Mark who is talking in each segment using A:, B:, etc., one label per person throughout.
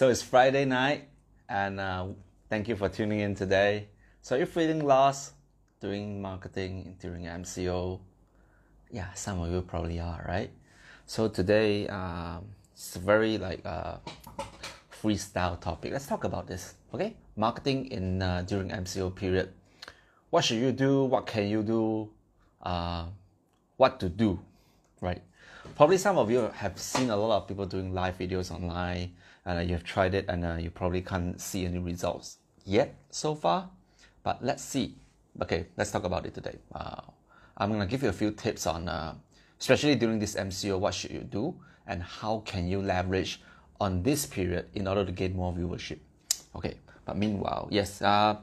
A: So it's Friday night, and uh, thank you for tuning in today. So you're feeling lost doing marketing during MCO? Yeah, some of you probably are, right? So today, um, it's a very like uh, freestyle topic. Let's talk about this, okay? Marketing in uh, during MCO period. What should you do? What can you do? Uh, what to do, right? Probably some of you have seen a lot of people doing live videos online, and uh, you have tried it, and uh, you probably can't see any results yet so far. But let's see. Okay, let's talk about it today. Uh, I'm gonna give you a few tips on, especially during this MCO, what should you do, and how can you leverage on this period in order to get more viewership. Okay, but meanwhile, yes, uh,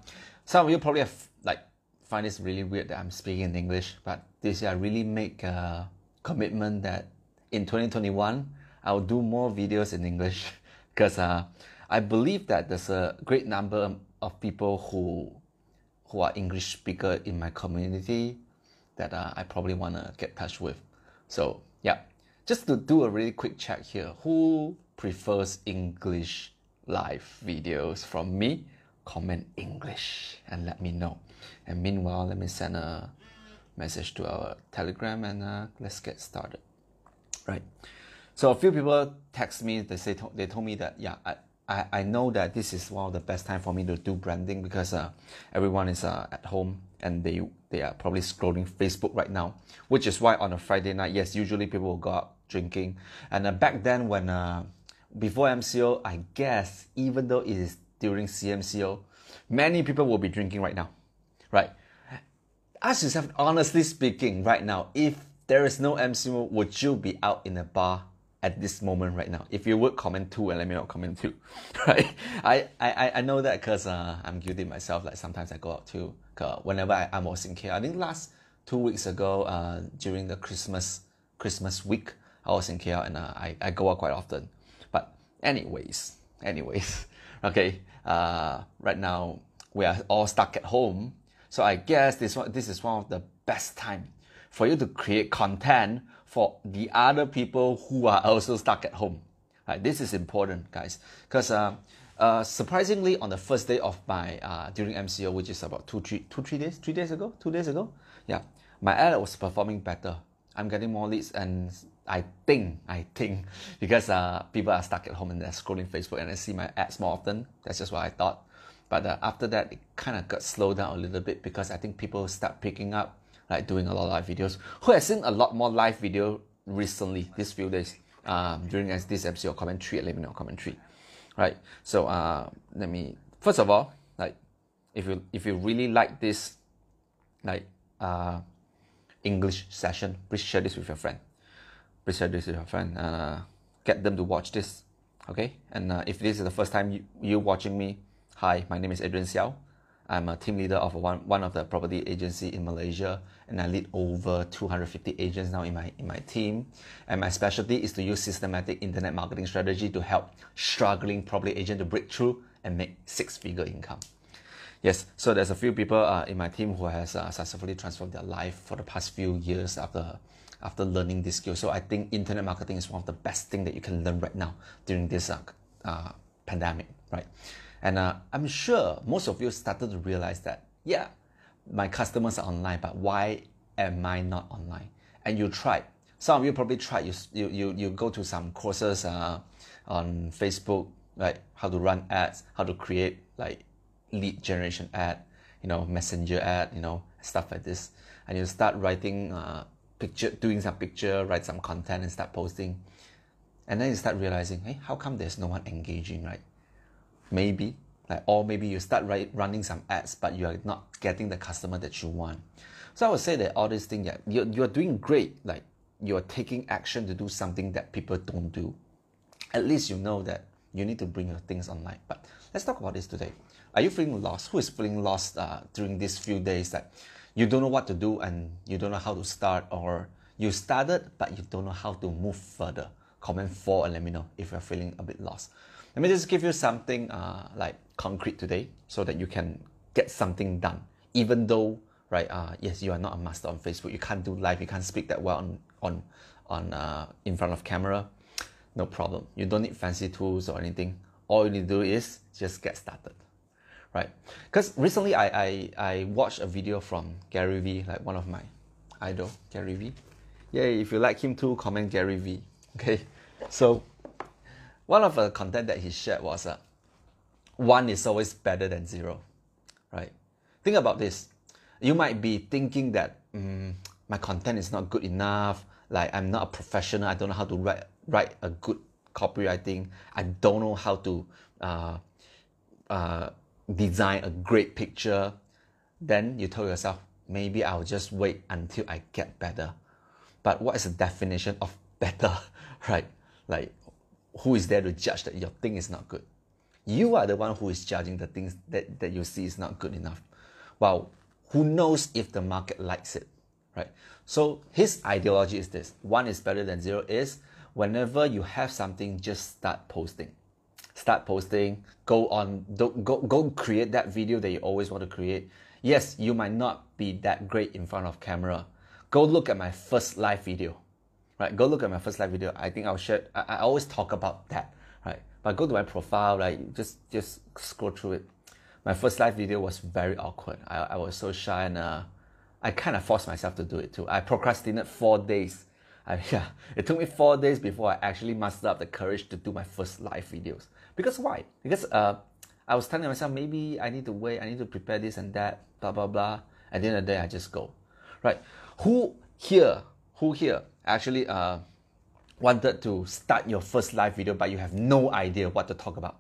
A: some of you probably have like find this really weird that I'm speaking in English, but this year I really make a commitment that in 2021 I'll do more videos in English because uh, I believe that there's a great number of people who who are English speaker in my community that uh, I probably want to get touch with. So yeah, just to do a really quick check here, who prefers English live videos from me? Comment English and let me know. And meanwhile, let me send a message to our Telegram and uh, let's get started. Right. So a few people text me. They say they told me that yeah, I, I, I know that this is one of the best time for me to do branding because uh, everyone is uh, at home and they they are probably scrolling Facebook right now, which is why on a Friday night, yes, usually people will go out drinking. And uh, back then when uh, before MCO, I guess even though it is during CMCO, many people will be drinking right now, right? Ask yourself, honestly speaking, right now, if there is no MCO, would you be out in a bar at this moment right now? If you would comment two and let me know comment two, right? I, I, I know that because uh, I'm guilty myself. Like sometimes I go out too. Whenever I, I was in I think last two weeks ago uh, during the Christmas Christmas week, I was in KL and uh, I, I go out quite often. But anyways, anyways, okay. Uh, right now we are all stuck at home, so I guess this one this is one of the best time for you to create content for the other people who are also stuck at home. Right, this is important, guys, because uh, uh, surprisingly, on the first day of my uh, during MCO, which is about two, three, two, three days, three days ago, two days ago, yeah, my ad was performing better. I'm getting more leads, and I think, I think, because uh, people are stuck at home and they're scrolling Facebook, and I see my ads more often. That's just what I thought. But uh, after that, it kind of got slowed down a little bit because I think people start picking up like doing a lot of live videos. Who has seen a lot more live video recently, these few days, um, during this episode of commentary, let me know commentary. Right. So uh, let me first of all, like if you if you really like this like uh, English session, please share this with your friend. Please share this with your friend. Uh, get them to watch this. Okay. And uh, if this is the first time you, you watching me, hi, my name is Adrian Xiao. I'm a team leader of one, one of the property agency in Malaysia, and I lead over 250 agents now in my in my team. And my specialty is to use systematic internet marketing strategy to help struggling property agent to break through and make six-figure income. Yes, so there's a few people uh, in my team who has uh, successfully transformed their life for the past few years after after learning this skill. So I think internet marketing is one of the best thing that you can learn right now during this uh, uh pandemic, right? And uh, I'm sure most of you started to realize that, yeah, my customers are online, but why am I not online? And you tried. Some of you probably tried. You, you, you, you go to some courses uh, on Facebook, like how to run ads, how to create like lead generation ad, you know, messenger ad, you know, stuff like this. And you start writing uh, picture, doing some picture, write some content and start posting. And then you start realizing, hey, how come there's no one engaging, right? maybe like or maybe you start right, running some ads but you are not getting the customer that you want. So i would say that all these things yeah you're, you're doing great. Like you're taking action to do something that people don't do. At least you know that you need to bring your things online. But let's talk about this today. Are you feeling lost? Who is feeling lost uh, during these few days that you don't know what to do and you don't know how to start? Or you started but you don't know how to move further? Comment four and let me know if you're feeling a bit lost let me just give you something uh, like concrete today so that you can get something done. Even though, right, uh, yes, you are not a master on Facebook, you can't do live, you can't speak that well on, on, on uh, in front of camera, no problem. You don't need fancy tools or anything. all you need to do is just get started, right? Because recently I, I, I watched a video from Gary Vee, like one of my idol, Gary Vee. Yeah, if you like him too, comment Gary Vee. Okay, so one of the content that he shared was uh, one is always better than zero, right? Think about this. You might be thinking that mm, my content is not good enough, like I'm not a professional, I don't know how to write write a good copywriting, I don't know how to uh, uh, design a great picture. Then you tell yourself, maybe I'll just wait until I get better. But what is the definition of better, right? Like, who is there to judge that your thing is not good? You are the one who is judging the things that, that you see is not good enough. Well, who knows if the market likes it, right? So his ideology is this one is better than zero is whenever you have something, just start posting. Start posting, go on, go, go create that video that you always want to create. Yes, you might not be that great in front of camera. Go look at my first live video, right? Go look at my first live video. I think I'll share, I, I always talk about that, right? But go to my profile, like just, just scroll through it. My first live video was very awkward. I, I was so shy and uh, I kind of forced myself to do it too. I procrastinated four days I, yeah, it took me four days before I actually mustered up the courage to do my first live videos. Because why? Because uh, I was telling myself maybe I need to wait, I need to prepare this and that, blah blah blah. At the end of the day, I just go. Right? Who here? Who here actually uh, wanted to start your first live video, but you have no idea what to talk about?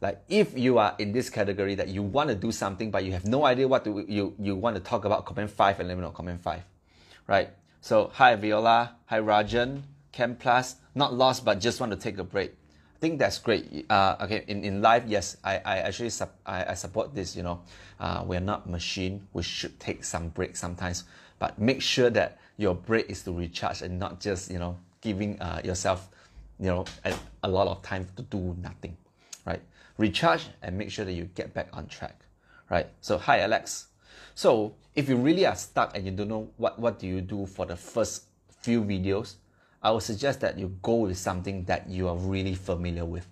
A: Like if you are in this category that you want to do something, but you have no idea what to, you you want to talk about, comment five and let me know comment five, right? So, hi Viola, hi Rajan, Chem Plus, not lost but just want to take a break. I think that's great. Uh, okay, in, in life, yes, I, I actually sub, I, I support this. You know, uh, we're not machine. We should take some break sometimes, but make sure that your break is to recharge and not just you know giving uh, yourself you know a, a lot of time to do nothing, right? Recharge and make sure that you get back on track, right? So hi Alex, so if you really are stuck and you don't know what, what do you do for the first few videos, I would suggest that you go with something that you are really familiar with.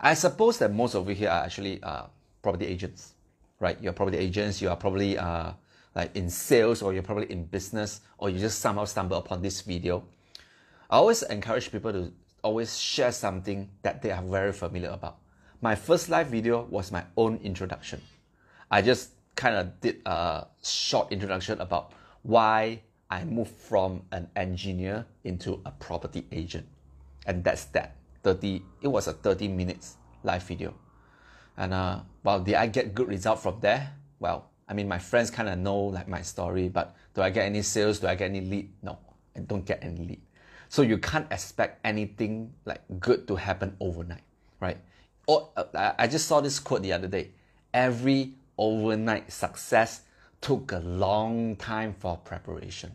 A: I suppose that most of you here are actually uh, property agents, right? You're property agents, you are probably uh, like in sales or you're probably in business or you just somehow stumble upon this video. I always encourage people to always share something that they are very familiar about. My first live video was my own introduction. I just kind of did a short introduction about why I moved from an engineer into a property agent. And that's that. 30, it was a 30 minutes live video. And uh, well, did I get good result from there? Well, I mean, my friends kind of know like my story, but do I get any sales? Do I get any lead? No, I don't get any lead. So you can't expect anything like good to happen overnight, right? Or uh, I just saw this quote the other day. Every overnight success took a long time for preparation.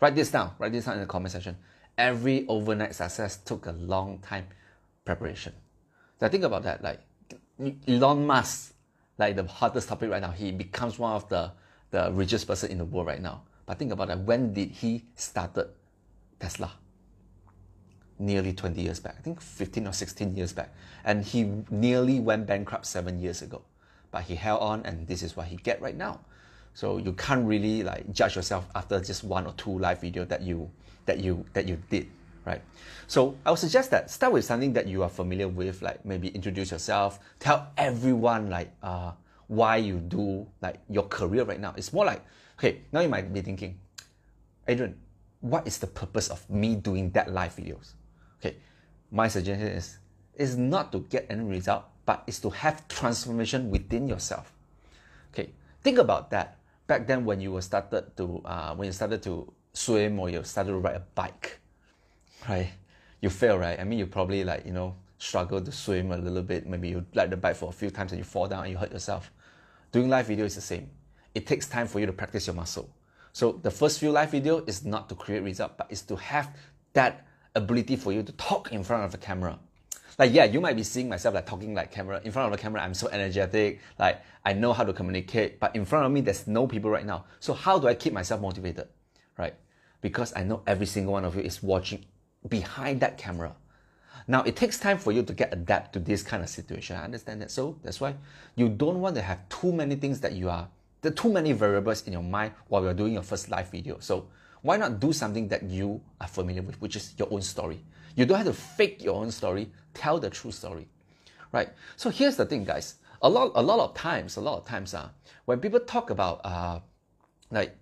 A: Write this down. Write this down in the comment section. Every overnight success took a long time preparation. So think about that. Like Elon Musk, like the hottest topic right now, he becomes one of the, the richest person in the world right now. But think about that. When did he started Tesla? Nearly 20 years back. I think 15 or 16 years back. And he nearly went bankrupt seven years ago but he held on and this is what he get right now so you can't really like judge yourself after just one or two live video that you that you that you did right so i would suggest that start with something that you are familiar with like maybe introduce yourself tell everyone like uh, why you do like your career right now it's more like okay now you might be thinking adrian what is the purpose of me doing that live videos okay my suggestion is is not to get any result but it's to have transformation within yourself. Okay, think about that. Back then, when you were started to uh, when you started to swim or you started to ride a bike, right? You fail, right? I mean, you probably like you know struggle to swim a little bit. Maybe you ride the bike for a few times and you fall down and you hurt yourself. Doing live video is the same. It takes time for you to practice your muscle. So the first few live video is not to create result, but it's to have that ability for you to talk in front of the camera like yeah you might be seeing myself like talking like camera in front of the camera i'm so energetic like i know how to communicate but in front of me there's no people right now so how do i keep myself motivated right because i know every single one of you is watching behind that camera Now it takes time for you to get adapt to this kind of situation. I understand that. So that's why you don't want to have too many things that you are the too many variables in your mind while you're doing your first live video. So why not do something that you are familiar with, which is your own story? You don't have to fake your own story, tell the true story. Right? So here's the thing, guys. A lot a lot of times, a lot of times uh, when people talk about uh, like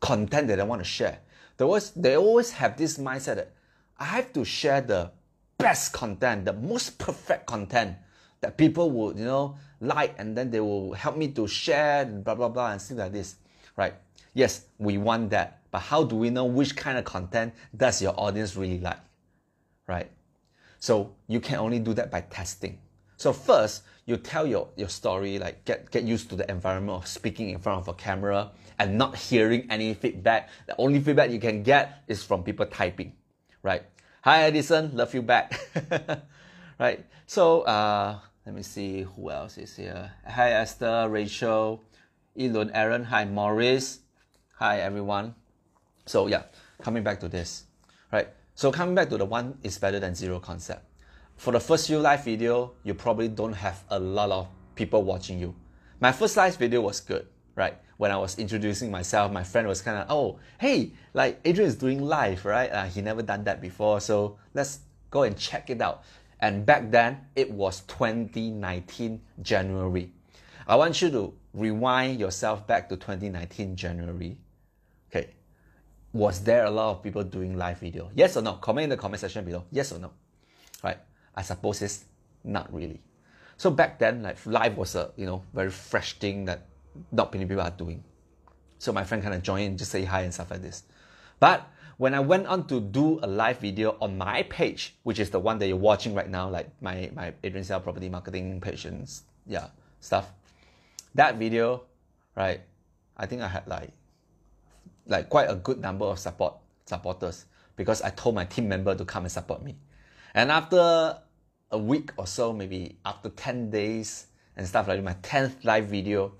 A: content that they want to share, they always they always have this mindset that I have to share the best content, the most perfect content that people would, you know, like and then they will help me to share and blah blah blah and things like this. Right? Yes, we want that. But how do we know which kind of content does your audience really like? Right? So you can only do that by testing. So first, you tell your, your story, like get, get used to the environment of speaking in front of a camera and not hearing any feedback. The only feedback you can get is from people typing, right? Hi Edison, love you back. right? So uh, let me see who else is here. Hi Esther, Rachel, Elon, Aaron. Hi Morris. Hi everyone. So yeah, coming back to this, right? So coming back to the one is better than zero concept. For the first few live video, you probably don't have a lot of people watching you. My first live video was good, right? When I was introducing myself, my friend was kind of, oh, hey, like Adrian is doing live, right? Uh, he never done that before, so let's go and check it out. And back then, it was 2019 January. I want you to rewind yourself back to 2019 January. Okay, was there a lot of people doing live video? Yes or no? Comment in the comment section below. Yes or no? Right? I suppose it's not really. So back then, like live was a you know very fresh thing that not many people are doing. So my friend kind of joined in, just say hi and stuff like this. But when I went on to do a live video on my page, which is the one that you're watching right now, like my my Adrian Sell Property Marketing page yeah stuff, that video, right? I think I had like like quite a good number of support supporters because I told my team member to come and support me. And after a week or so, maybe after 10 days and stuff like that, my 10th live video,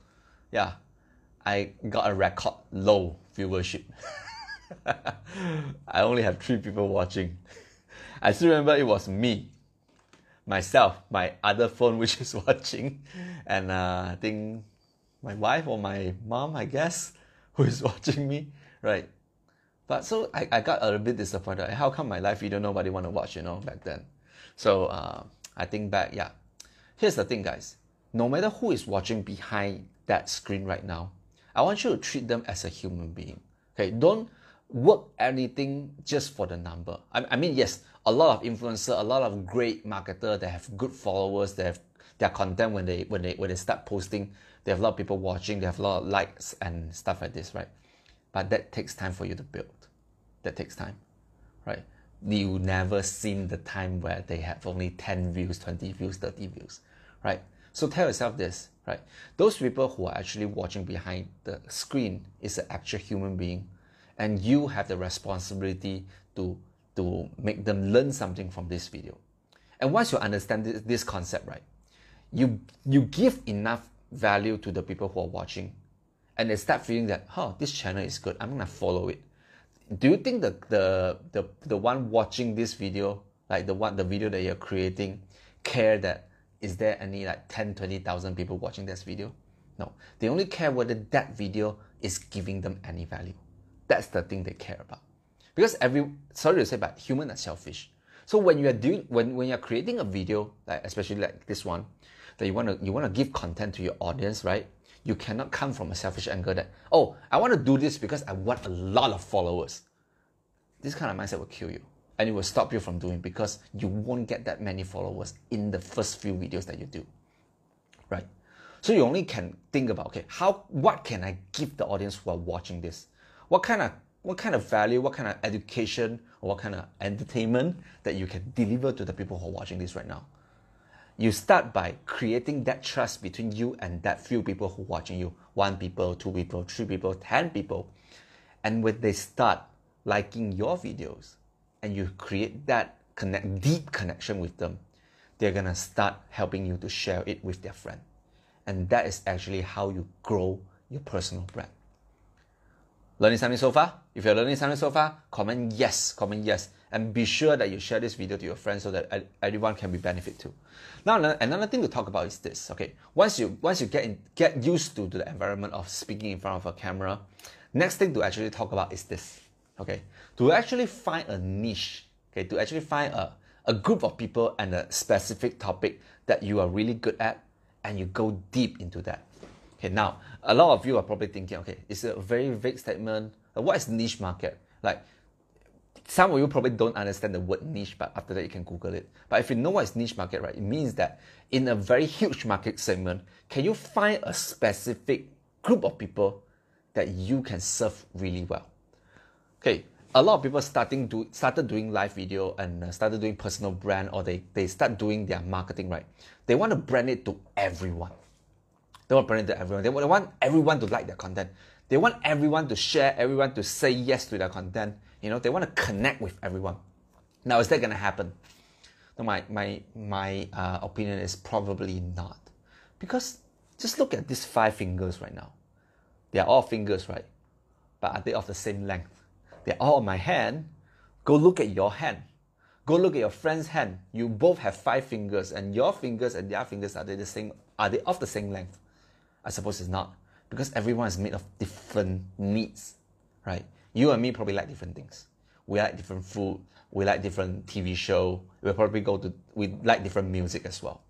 A: yeah, I got a record low viewership. I only have three people watching. I still remember it was me, myself, my other phone which is watching, and uh, I think my wife or my mom, I guess, who is watching me, right? But so I, I got a little bit disappointed. How come my live video nobody want to watch, you know, back then? So uh, I think back, yeah. Here's the thing, guys. No matter who is watching behind that screen right now, I want you to treat them as a human being. Okay, don't work anything just for the number. I, I mean, yes, a lot of influencer, a lot of great marketer that have good followers, they have their content when they when they when they start posting, they have a lot of people watching, they have a lot of likes and stuff like this, right? But that takes time for you to build. That takes time, right? You never seen the time where they have only 10 views, 20 views, 30 views, right? So tell yourself this, right? Those people who are actually watching behind the screen is an actual human being, and you have the responsibility to to make them learn something from this video. And once you understand this, this concept, right, you you give enough value to the people who are watching and they start feeling that, oh, this channel is good, I'm gonna follow it. Do you think that the the the one watching this video, like the one the video that you're creating, care that is there any like 10, 20,000 people watching this video? No. They only care whether that video is giving them any value. That's the thing they care about. Because every sorry to say, but human are selfish. So when you are doing when, when you're creating a video, like especially like this one, that you wanna you wanna give content to your audience, right? You cannot come from a selfish angle that, oh, I want to do this because I want a lot of followers. This kind of mindset will kill you. And it will stop you from doing because you won't get that many followers in the first few videos that you do. Right? So you only can think about, okay, how what can I give the audience who are watching this? What kind of what kind of value, what kind of education, or what kind of entertainment that you can deliver to the people who are watching this right now? you start by creating that trust between you and that few people who are watching you one people two people three people ten people and when they start liking your videos and you create that connect deep connection with them they're gonna start helping you to share it with their friend and that is actually how you grow your personal brand Learning something so far? If you're learning something so far, comment yes, comment yes. And be sure that you share this video to your friends so that everyone can be benefit too. Now, another thing to talk about is this. Okay, once you once you get in, get used to, to the environment of speaking in front of a camera, next thing to actually talk about is this. Okay, to actually find a niche. Okay, to actually find a, a group of people and a specific topic that you are really good at, and you go deep into that. Okay, now a lot of you are probably thinking, okay, it's a very vague statement. What is niche market? Like some of you probably don't understand the word niche, but after that you can Google it. But if you know what is niche market, right, it means that in a very huge market segment, can you find a specific group of people that you can serve really well? Okay, a lot of people starting do started doing live video and uh, started doing personal brand, or they they start doing their marketing, right? They want to brand it to everyone. They want to brand it to everyone. They want everyone to like their content. They want everyone to share, everyone to say yes to their content. You know, they want to connect with everyone. Now, is that going to happen? No, my my my uh, opinion is probably not, because just look at these five fingers right now. They are all fingers, right? But are they of the same length? They're all on my hand. Go look at your hand. Go look at your friend's hand. You both have five fingers, and your fingers and their fingers are they the same? Are they of the same length? I suppose it's not because everyone is made of different needs, right? You and me probably like different things. We like different food. We like different TV show. We probably go to we like different music as well.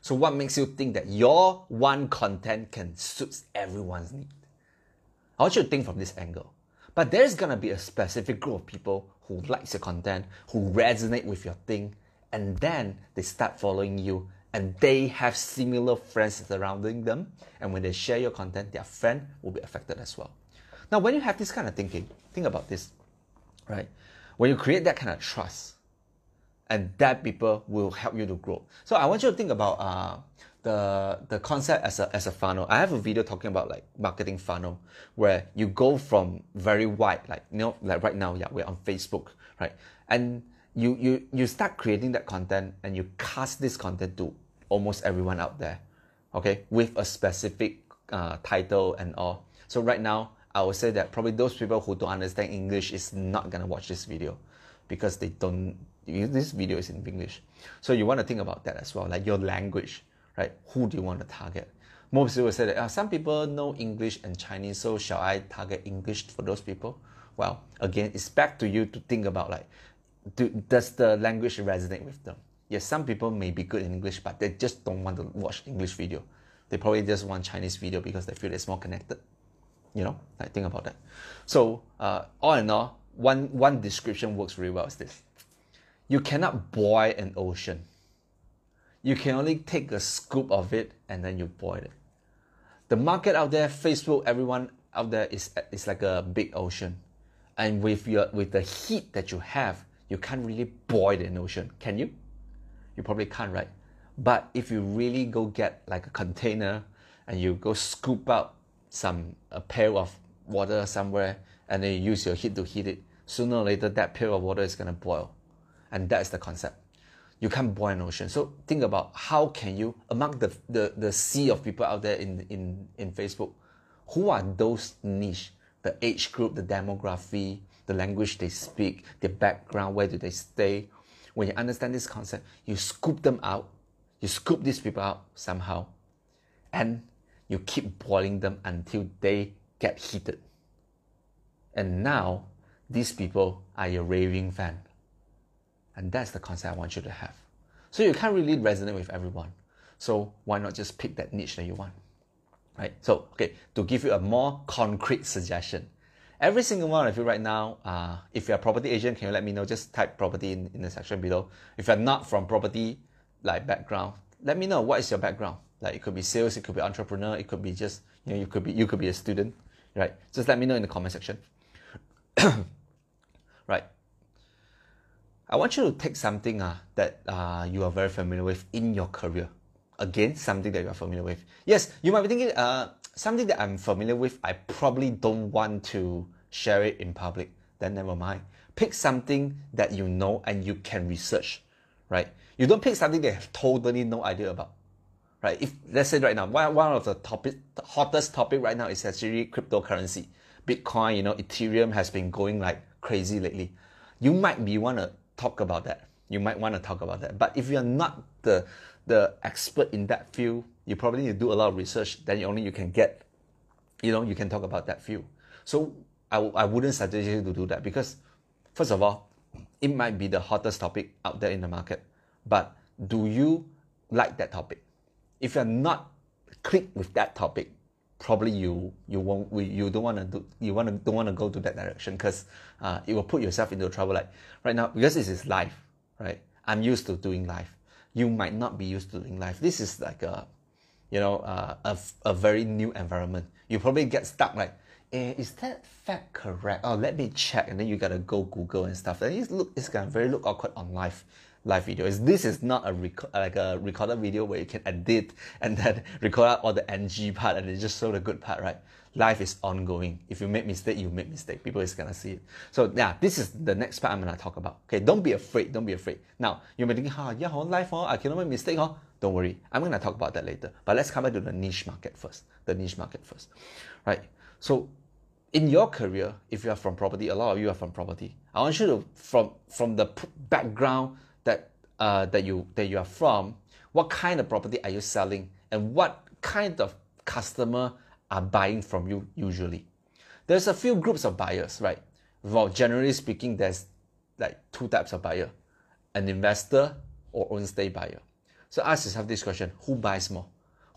A: So what makes you think that your one content can suit everyone's need? I want you to think from this angle. But there's gonna be a specific group of people who likes your content, who resonate with your thing, and then they start following you and they have similar friends surrounding them. And when they share your content, their friend will be affected as well. Now, when you have this kind of thinking, think about this, right? When you create that kind of trust, and that people will help you to grow. So I want you to think about uh, the the concept as a as a funnel. I have a video talking about like marketing funnel where you go from very wide, like you know, like right now, yeah, we're on Facebook, right? And you you you start creating that content and you cast this content to almost everyone out there, okay, with a specific uh, title and all. So right now, I would say that probably those people who don't understand English is not gonna watch this video because they don't. This video is in English, so you want to think about that as well, like your language, right? Who do you want to target? Most people say that uh, some people know English and Chinese, so shall I target English for those people? Well, again, it's back to you to think about like, do, does the language resonate with them? yes, some people may be good in English, but they just don't want to watch English video. They probably just want Chinese video because they feel it's more connected. You know, like think about that. So uh, all in all, one one description works really well is this: you cannot boil an ocean. You can only take a scoop of it and then you boil it. The market out there, Facebook, everyone out there is is like a big ocean, and with your with the heat that you have, you can't really boil an ocean, can you? you probably can't, right? But if you really go get like a container and you go scoop out some a pail of water somewhere and then you use your heat to heat it, sooner or later that pail of water is gonna boil. And that's the concept. You can't boil an ocean. So think about how can you among the, the, the sea of people out there in, in, in Facebook, who are those niche, the age group, the demography, the language they speak, their background, where do they stay, when you understand this concept, you scoop them out, you scoop these people out somehow, and you keep boiling them until they get heated. And now, these people are your raving fan. And that's the concept I want you to have. So you can't really resonate with everyone. So why not just pick that niche that you want? Right? So, okay, to give you a more concrete suggestion, Every single one of you right now, uh, if you're a property agent, can you let me know? Just type property in, in the section below. If you're not from property like background, let me know what is your background. Like it could be sales, it could be entrepreneur, it could be just you know you could be you could be a student, right? Just let me know in the comment section. right. I want you to take something uh, that uh, you are very familiar with in your career. Again, something that you are familiar with. Yes, you might be thinking, uh, something that I'm familiar with, I probably don't want to share it in public, then never mind. Pick something that you know and you can research, right? You don't pick something you have totally no idea about, right? If let's say right now, one, of the topic, the hottest topic right now is actually cryptocurrency, Bitcoin, you know, Ethereum has been going like crazy lately. You might be one to talk about that. You might want to talk about that. But if you're not the the expert in that field, you probably need to do a lot of research. Then only you can get, you know, you can talk about that field. So I, I wouldn't suggest you to do that because, first of all, it might be the hottest topic out there in the market. But do you like that topic? If you're not click with that topic, probably you you won't you don't want to do you want to don't want to go to that direction because uh, it will put yourself into trouble. Like right now, because this is life, right? I'm used to doing life. You might not be used to doing life. This is like a, you know, uh, a a very new environment. You probably get stuck like, eh, is that fact correct? Oh, let me check, and then you gotta go Google and stuff. And it's look, it's gonna very look awkward on live live video. Is this is not a rec- like a recorded video where you can edit and then record out all the NG part and then just show the good part, right? Life is ongoing. If you make mistake, you make mistake. People is gonna see it. So yeah, this is the next part I'm gonna talk about. Okay, don't be afraid. Don't be afraid. Now you may think, ah, huh, yeah, on life, oh, I cannot make mistake, oh. Don't worry. I'm gonna talk about that later. But let's come back to the niche market first. The niche market first, right? So in your career, if you are from property, a lot of you are from property. I want you to from from the background that uh, that you that you are from, what kind of property are you selling, and what kind of customer are buying from you usually. There's a few groups of buyers, right? Well, generally speaking, there's like two types of buyer: an investor or own stay buyer. So ask yourself this question: Who buys more?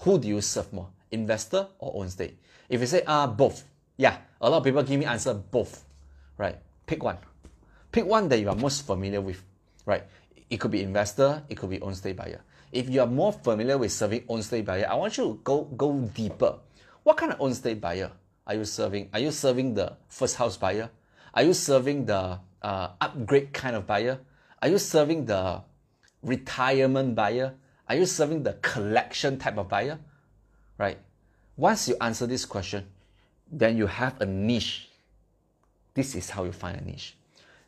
A: Who do you serve more? Investor or own stay? If you say ah uh, both, yeah, a lot of people give me answer both, right? Pick one. Pick one that you are most familiar with, right? It could be investor, it could be own stay buyer. If you are more familiar with serving own stay buyer, I want you to go go deeper. What kind of own stay buyer are you serving? Are you serving the first house buyer? Are you serving the uh, upgrade kind of buyer? Are you serving the retirement buyer? Are you serving the collection type of buyer? Right? Once you answer this question, then you have a niche. This is how you find a niche.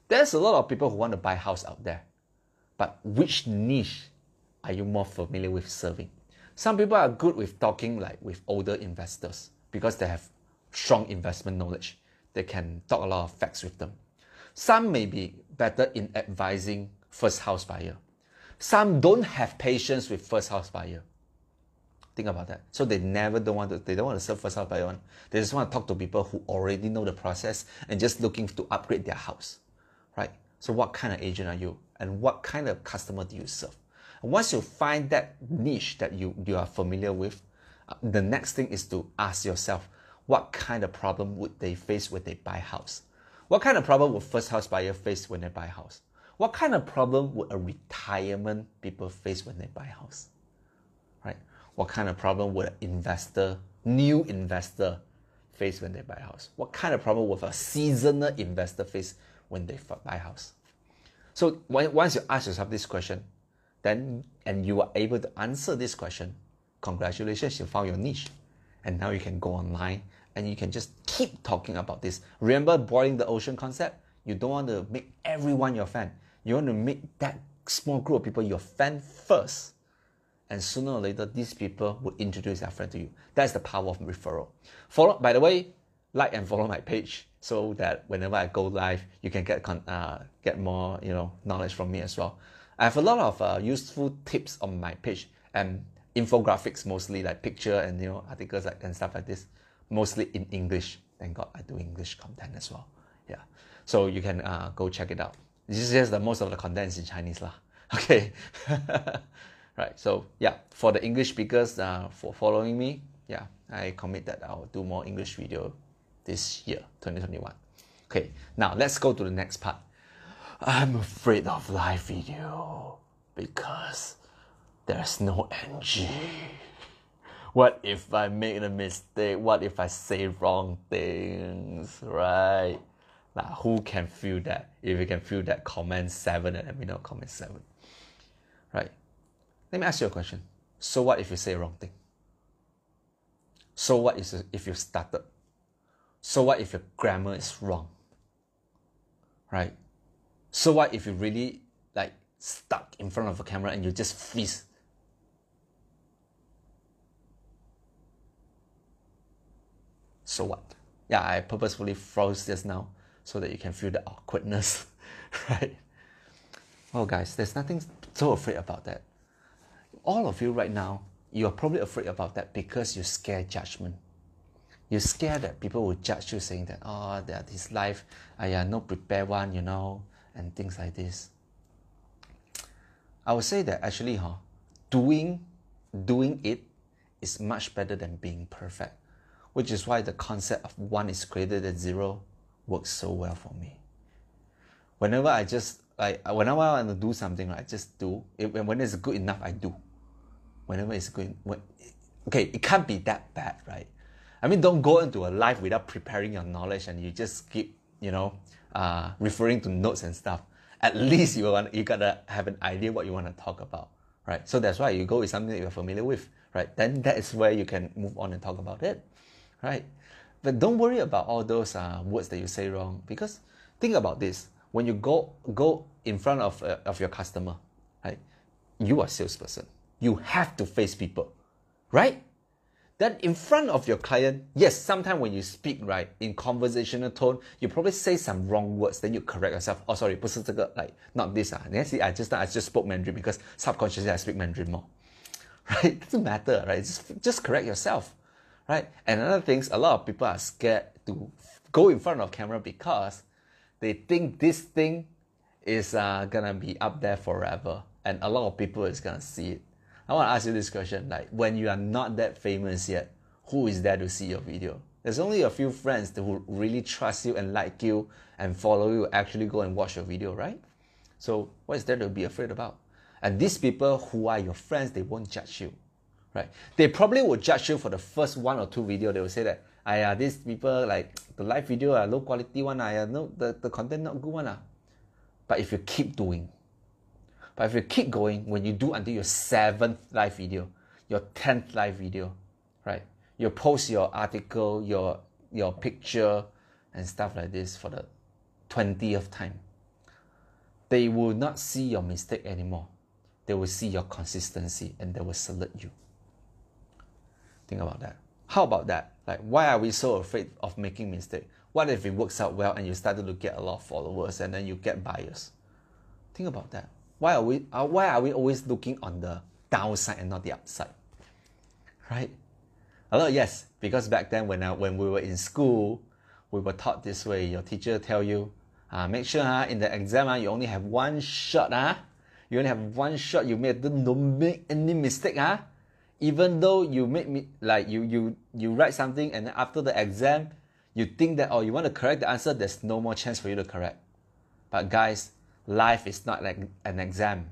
A: There's a lot of people who want to buy house out there. But which niche are you more familiar with serving? Some people are good with talking like with older investors because they have strong investment knowledge. They can talk a lot of facts with them. Some may be better in advising first house buyer. Some don't have patience with first house buyer. Think about that. So they never don't want to they don't want to serve first house buyer. They just want to talk to people who already know the process and just looking to upgrade their house. Right? So what kind of agent are you? and what kind of customer do you serve. Once you find that niche that you, you are familiar with, uh, the next thing is to ask yourself, what kind of problem would they face when they buy house? What kind of problem would first house buyer face when they buy house? What kind of problem would a retirement people face when they buy house? Right? What kind of problem would an investor, new investor, face when they buy a house? What kind of problem would a seasonal investor face when they buy a house? So once you ask yourself this question, then and you are able to answer this question, congratulations, you found your niche. And now you can go online and you can just keep talking about this. Remember boiling the ocean concept? You don't want to make everyone your fan. You want to make that small group of people your fan first. And sooner or later, these people will introduce their friend to you. That's the power of referral. Follow, by the way, like and follow my page so that whenever I go live, you can get uh, get more you know knowledge from me as well. I have a lot of uh, useful tips on my page and infographics mostly like picture and you know articles like, and stuff like this, mostly in English. Thank God I do English content as well. Yeah, so you can uh, go check it out. This is just the most of the contents in Chinese lah. Okay, right so yeah for the english speakers uh, for following me yeah i commit that i'll do more english video this year 2021 okay now let's go to the next part. I'm afraid of live video because there's no ng what if i make a mistake? What if i say wrong things? Right? Like who can feel that? If you can feel that comment 7 and let me know comment 7 let me ask you a question. So what if you say wrong thing? So what is if you started so what if your grammar is wrong? Right? So what if you really like stuck in front of a camera and you just freeze? So what? Yeah, I purposefully froze just now so that you can feel the awkwardness, right? Well, guys, there's nothing so afraid about that. All of you right now, you are probably afraid about that because you scare judgment. You're scared that people will judge you saying that, ah, oh, that his life, I no prepare one, you know, and things like this. I would say that actually, huh, doing, doing it is much better than being perfect, which is why the concept of one is greater than zero works so well for me. Whenever I just like whenever I want to do something, I just do. It, when it's good enough, I do. Whenever it's good, when, okay, it can't be that bad, right? I mean, don't go into a life without preparing your knowledge and you just keep, you know, uh, referring to notes and stuff. At least you want you gotta have an idea what you want to talk about, right? So that's why you go with something that you're familiar with, right? Then that is where you can move on and talk about it, right? But don't worry about all those uh, words that you say wrong because think about this: when you go go in front of uh, of your customer, right? You are a salesperson You have to face people, right? Then in front of your client, yes, sometimes when you speak right in conversational tone, you probably say some wrong words. Then you correct yourself. Oh, sorry, 不是这个, like not this ah. Then see, I just I just spoke Mandarin because subconsciously I speak Mandarin more. Right? It doesn't matter, right? Just just correct yourself, right? And another things, a lot of people are scared to go in front of camera because they think this thing is uh, gonna be up there forever, and a lot of people is gonna see it. I want to ask you this question like, when you are not that famous yet, who is there to see your video? There's only a few friends who really trust you and like you and follow you actually go and watch your video, right? So, what is there to be afraid about? And these people who are your friends, they won't judge you, right? They probably will judge you for the first one or two video. They will say that, ah, these people like the live video are low quality one, ah, no, the, the content not good one. Ah. But if you keep doing, but if you keep going, when you do until your seventh live video, your tenth live video, right? You post your article, your your picture, and stuff like this for the twentieth time. They will not see your mistake anymore. They will see your consistency and they will salute you. Think about that. How about that? Like, why are we so afraid of making mistake? What if it works out well and you started to get a lot of followers and then you get buyers? Think about that. Why are we uh, why are we always looking on the downside and not the upside? Right? Although yes, because back then when I, when we were in school, we were taught this way. Your teacher tell you, uh, make sure uh, in the exam uh, you only have one shot. Uh, you only have one shot. You made don't make any mistake. Uh, even though you make me like you you you write something and after the exam you think that oh you want to correct the answer there's no more chance for you to correct but guys Life is not like an exam.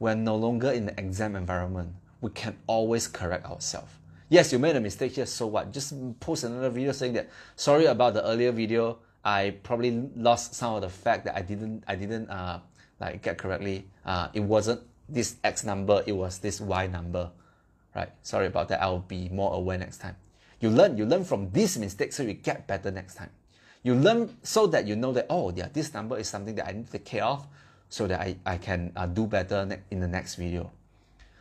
A: We're no longer in the exam environment. We can always correct ourselves. Yes, you made a mistake here, so what? Just post another video saying that sorry about the earlier video. I probably lost some of the fact that I didn't I didn't uh, like get correctly. Uh, it wasn't this X number, it was this Y number. Right? Sorry about that. I'll be more aware next time. You learn, you learn from this mistake so you get better next time. You learn so that you know that, oh, yeah, this number is something that I need to take care of so that I, I can uh, do better in the next video.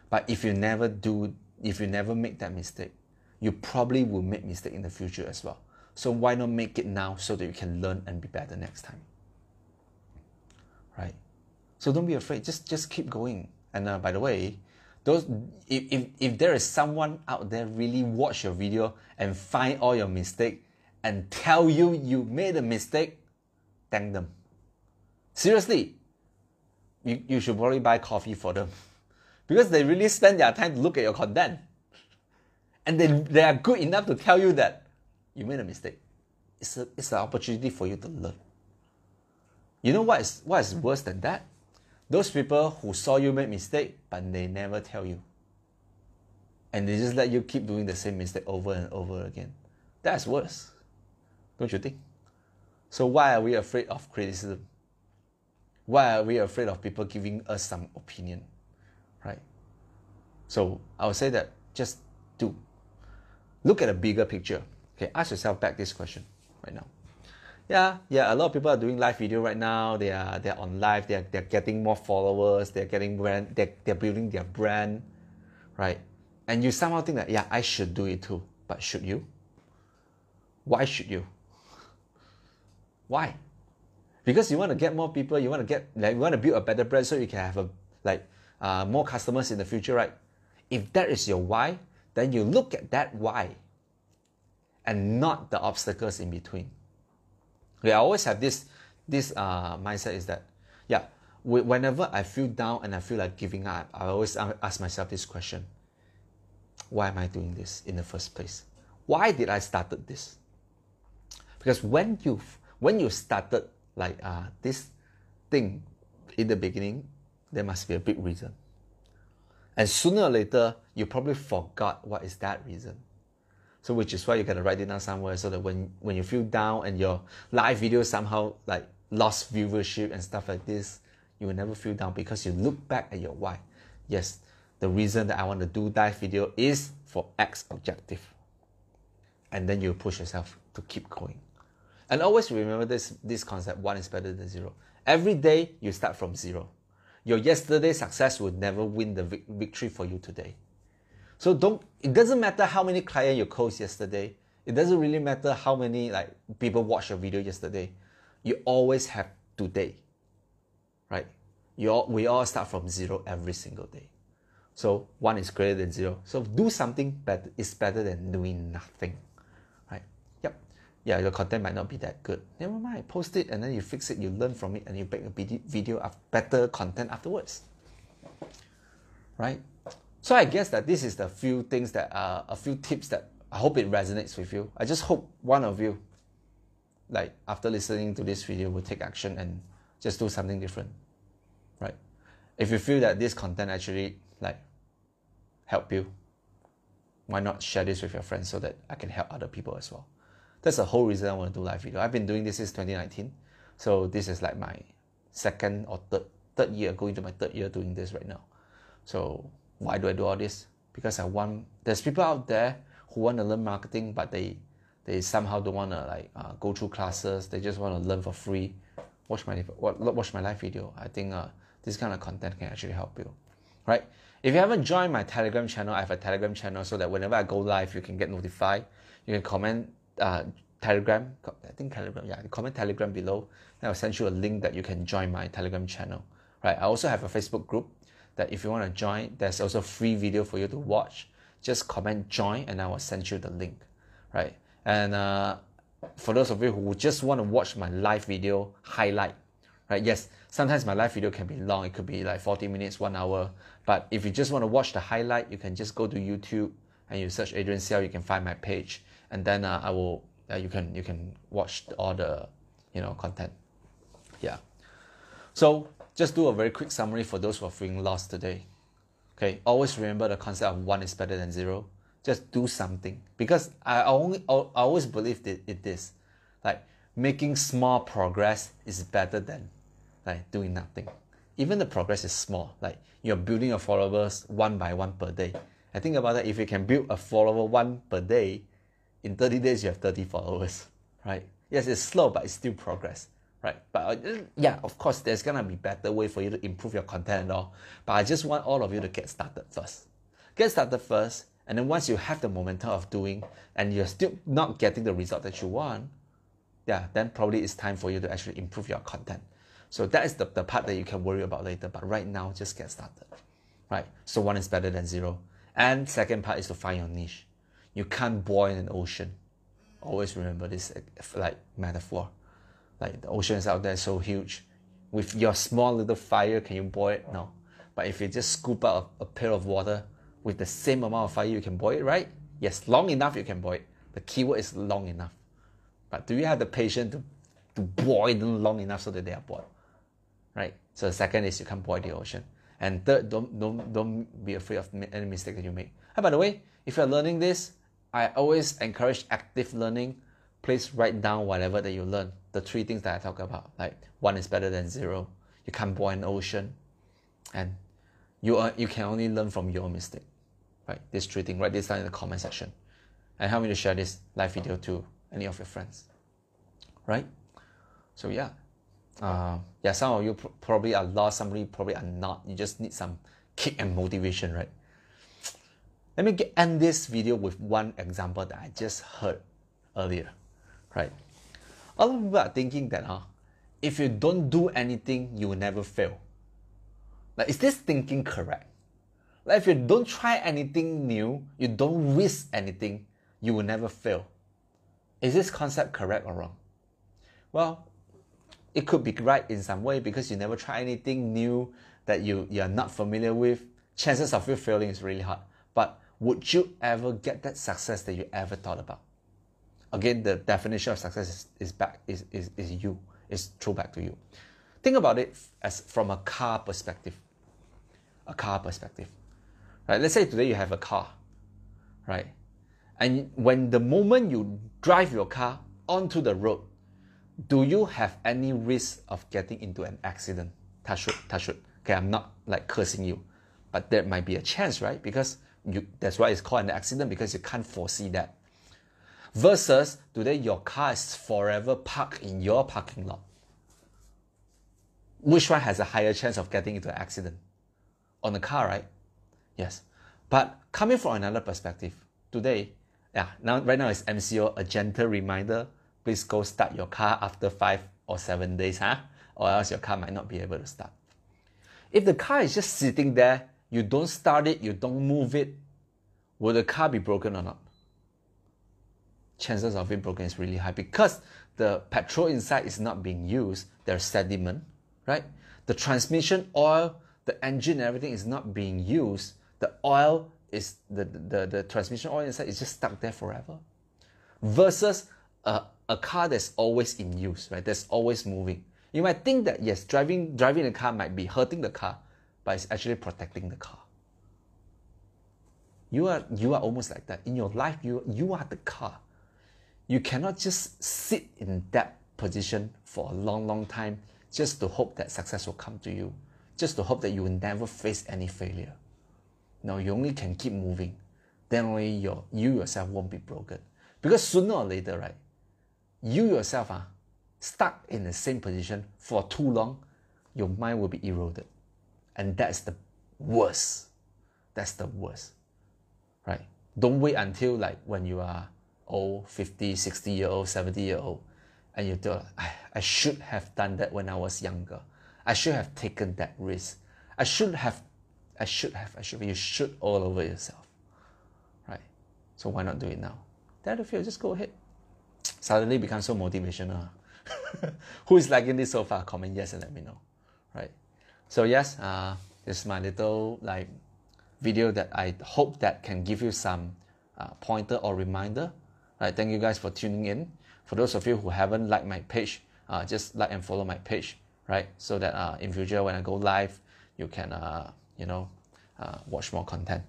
A: But if you never do, if you never make that mistake, you probably will make mistake in the future as well. So why not make it now so that you can learn and be better next time? Right? So don't be afraid. Just just keep going. And uh, by the way, those if, if, if there is someone out there really watch your video and find all your mistake and tell you you made a mistake, thank them. Seriously, you, you should probably buy coffee for them because they really spend their time to look at your content. And they, they are good enough to tell you that you made a mistake. It's, a, it's an opportunity for you to learn. You know what is, what is worse than that? Those people who saw you make mistake, but they never tell you. And they just let you keep doing the same mistake over and over again. That's worse. Don't you think? So why are we afraid of criticism? Why are we afraid of people giving us some opinion? Right? So I would say that just do. Look at a bigger picture. Okay, ask yourself back this question right now. Yeah, yeah, a lot of people are doing live video right now. They are they're on live, they're they're getting more followers, they're getting brand, they're, they're building their brand, right? And you somehow think that yeah, I should do it too. But should you? Why should you? Why? Because you want to get more people, you want to get like you want to build a better brand so you can have a like uh, more customers in the future, right? If that is your why, then you look at that why and not the obstacles in between. Okay, I always have this this uh, mindset is that yeah, whenever I feel down and I feel like giving up, I always ask myself this question: Why am I doing this in the first place? Why did I started this? Because when you when you started like uh, this thing in the beginning, there must be a big reason. And sooner or later, you probably forgot what is that reason. So which is why you gotta write it down somewhere so that when, when you feel down and your live video somehow like lost viewership and stuff like this, you will never feel down because you look back at your why. Yes, the reason that I want to do that video is for X objective. And then you push yourself to keep going. And always remember this, this concept, one is better than zero. Every day you start from zero. Your yesterday success will never win the victory for you today. So don't, it doesn't matter how many clients you closed yesterday. It doesn't really matter how many like people watched your video yesterday. You always have today, right? You all, we all start from zero every single day. So one is greater than zero. So do something better is better than doing nothing. Yeah, your content might not be that good. Never mind. Post it and then you fix it. You learn from it and you make a video of better content afterwards, right? So I guess that this is the few things that are a few tips that I hope it resonates with you. I just hope one of you, like after listening to this video, will take action and just do something different, right? If you feel that this content actually like help you, why not share this with your friends so that I can help other people as well? That's the whole reason I want to do live video. I've been doing this since 2019, so this is like my second or third third year, going to my third year doing this right now. So why do I do all this? Because I want there's people out there who want to learn marketing, but they they somehow don't want to like uh, go through classes. They just want to learn for free. Watch my watch my live video. I think uh, this kind of content can actually help you, right? If you haven't joined my Telegram channel, I have a Telegram channel so that whenever I go live, you can get notified. You can comment uh, Telegram. I think Telegram. Yeah, comment Telegram below. Then I'll send you a link that you can join my Telegram channel. Right. I also have a Facebook group that if you want to join, there's also free video for you to watch. Just comment join and I will send you the link, right? And uh, for those of you who just want to watch my live video highlight, right? Yes, sometimes my live video can be long. It could be like 40 minutes, one hour. But if you just want to watch the highlight, you can just go to YouTube and you search Adrian Siao. You can find my page, and then uh, I will. Uh, you can you can watch all the, you know, content. Yeah. So just do a very quick summary for those who are feeling lost today. Okay, always remember the concept of one is better than zero. Just do something because I only I always believe that it is like making small progress is better than like doing nothing. Even the progress is small, like you're building your followers one by one per day. I think about that. If you can build a follower one per day, in 30 days you have 30 followers, right? Yes, it's slow, but it's still progress right? But uh, yeah, of course, there's gonna be better way for you to improve your content and all. But I just want all of you to get started first. Get started first, and then once you have the momentum of doing, and you're still not getting the result that you want, yeah, then probably it's time for you to actually improve your content. So that is the, the part that you can worry about later. But right now, just get started, right? So one is better than zero. And second part is to find your niche. You can't boil an ocean. Always remember this like metaphor like the oceans out there so huge. With your small little fire, can you boil it? No. But if you just scoop out a, a pail of water with the same amount of fire, you can boil it, right? Yes, long enough you can boil it. The keyword is long enough. But do you have the patience to, to boil them long enough so that they are boiled? Right? So the second is you can't boil the ocean. And third, don't, don't, don't be afraid of any mistake that you make. And by the way, if you're learning this, I always encourage active learning please write down whatever that you learn. The three things that I talk about, like one is better than zero. You can't boil an ocean, and you are, you can only learn from your mistake. Right? This three things. Write this down in the comment section, and help me to share this live video to any of your friends. Right? So yeah, uh, yeah. Some of you pr- probably are lost. Some of you probably are not. You just need some kick and motivation, right? Let me end this video with one example that I just heard earlier. right? A lot of people are thinking that huh, if you don't do anything, you will never fail. Like, is this thinking correct? Like, if you don't try anything new, you don't risk anything, you will never fail. Is this concept correct or wrong? Well, it could be right in some way because you never try anything new that you, you are not familiar with. Chances of you failing is really hard. But would you ever get that success that you ever thought about? Again, the definition of success is, is back is, is, is you, is true back to you. Think about it as from a car perspective. A car perspective. Right? Let's say today you have a car, right? And when the moment you drive your car onto the road, do you have any risk of getting into an accident? Touch wood, touch wood. Okay, I'm not like cursing you, but there might be a chance, right? Because you, that's why it's called an accident because you can't foresee that. Versus today your car is forever parked in your parking lot. Which one has a higher chance of getting into an accident? On the car, right? Yes. But coming from another perspective, today yeah, now right now it's MCO, a gentle reminder. Please go start your car after five or seven days, huh? Or else your car might not be able to start. If the car is just sitting there, you don't start it, you don't move it, will the car be broken or not? Chances of it broken is really high because the petrol inside is not being used. There's sediment, right? The transmission oil, the engine, everything is not being used. The oil is the, the, the transmission oil inside is just stuck there forever. Versus a, a car that's always in use, right? That's always moving. You might think that yes, driving driving the car might be hurting the car, but it's actually protecting the car. You are you are almost like that. In your life, you you are the car. You cannot just sit in that position for a long, long time just to hope that success will come to you, just to hope that you will never face any failure. No, you only can keep moving. Then only your, you yourself won't be broken. Because sooner or later, right, you yourself are stuck in the same position for too long, your mind will be eroded. And that's the worst. That's the worst. Right? Don't wait until like when you are old, 50, 60 year old, 70 year old, and you feel I, I should have done that when I was younger. I should have taken that risk. I should have I should have, I should, you should all over yourself. Right? So why not do it now? That if you just go ahead. Suddenly become so motivational. Who is liking this so far? Comment yes and let me know. Right? So yes, uh, this is my little like video that I hope that can give you some uh, pointer or reminder. Right? Thank you guys for tuning in. For those of you who haven't liked my page, uh, just like and follow my page, right? So that uh, in future when I go live, you can uh, you know, uh, watch more content.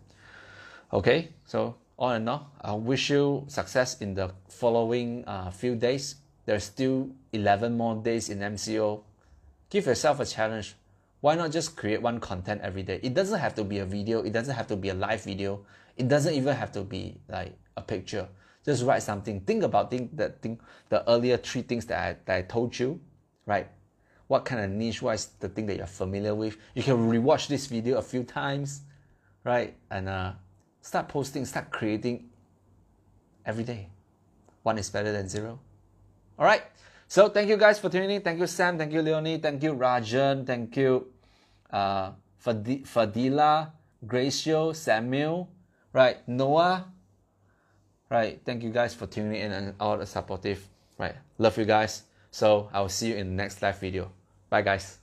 A: Okay, so all in all, I wish you success in the following uh, few days. There's still 11 more days in MCO. Give yourself a challenge. Why not just create one content every day? It doesn't have to be a video. It doesn't have to be a live video. It doesn't even have to be like a picture. Just write something. Think about thing, that thing, the earlier three things that I, that I told you, right? what kind of niche, what is the thing that you're familiar with. You can rewatch this video a few times, right? And uh, start posting, start creating every day. One is better than zero. All right. So thank you guys for tuning in. Thank you, Sam. Thank you, Leonie. Thank you, Rajan. Thank you, uh, Fadila, Gracio, Samuel, right? Noah, right? Thank you guys for tuning in and all the supportive, right? Love you guys. So I will see you in the next live video. Bye guys.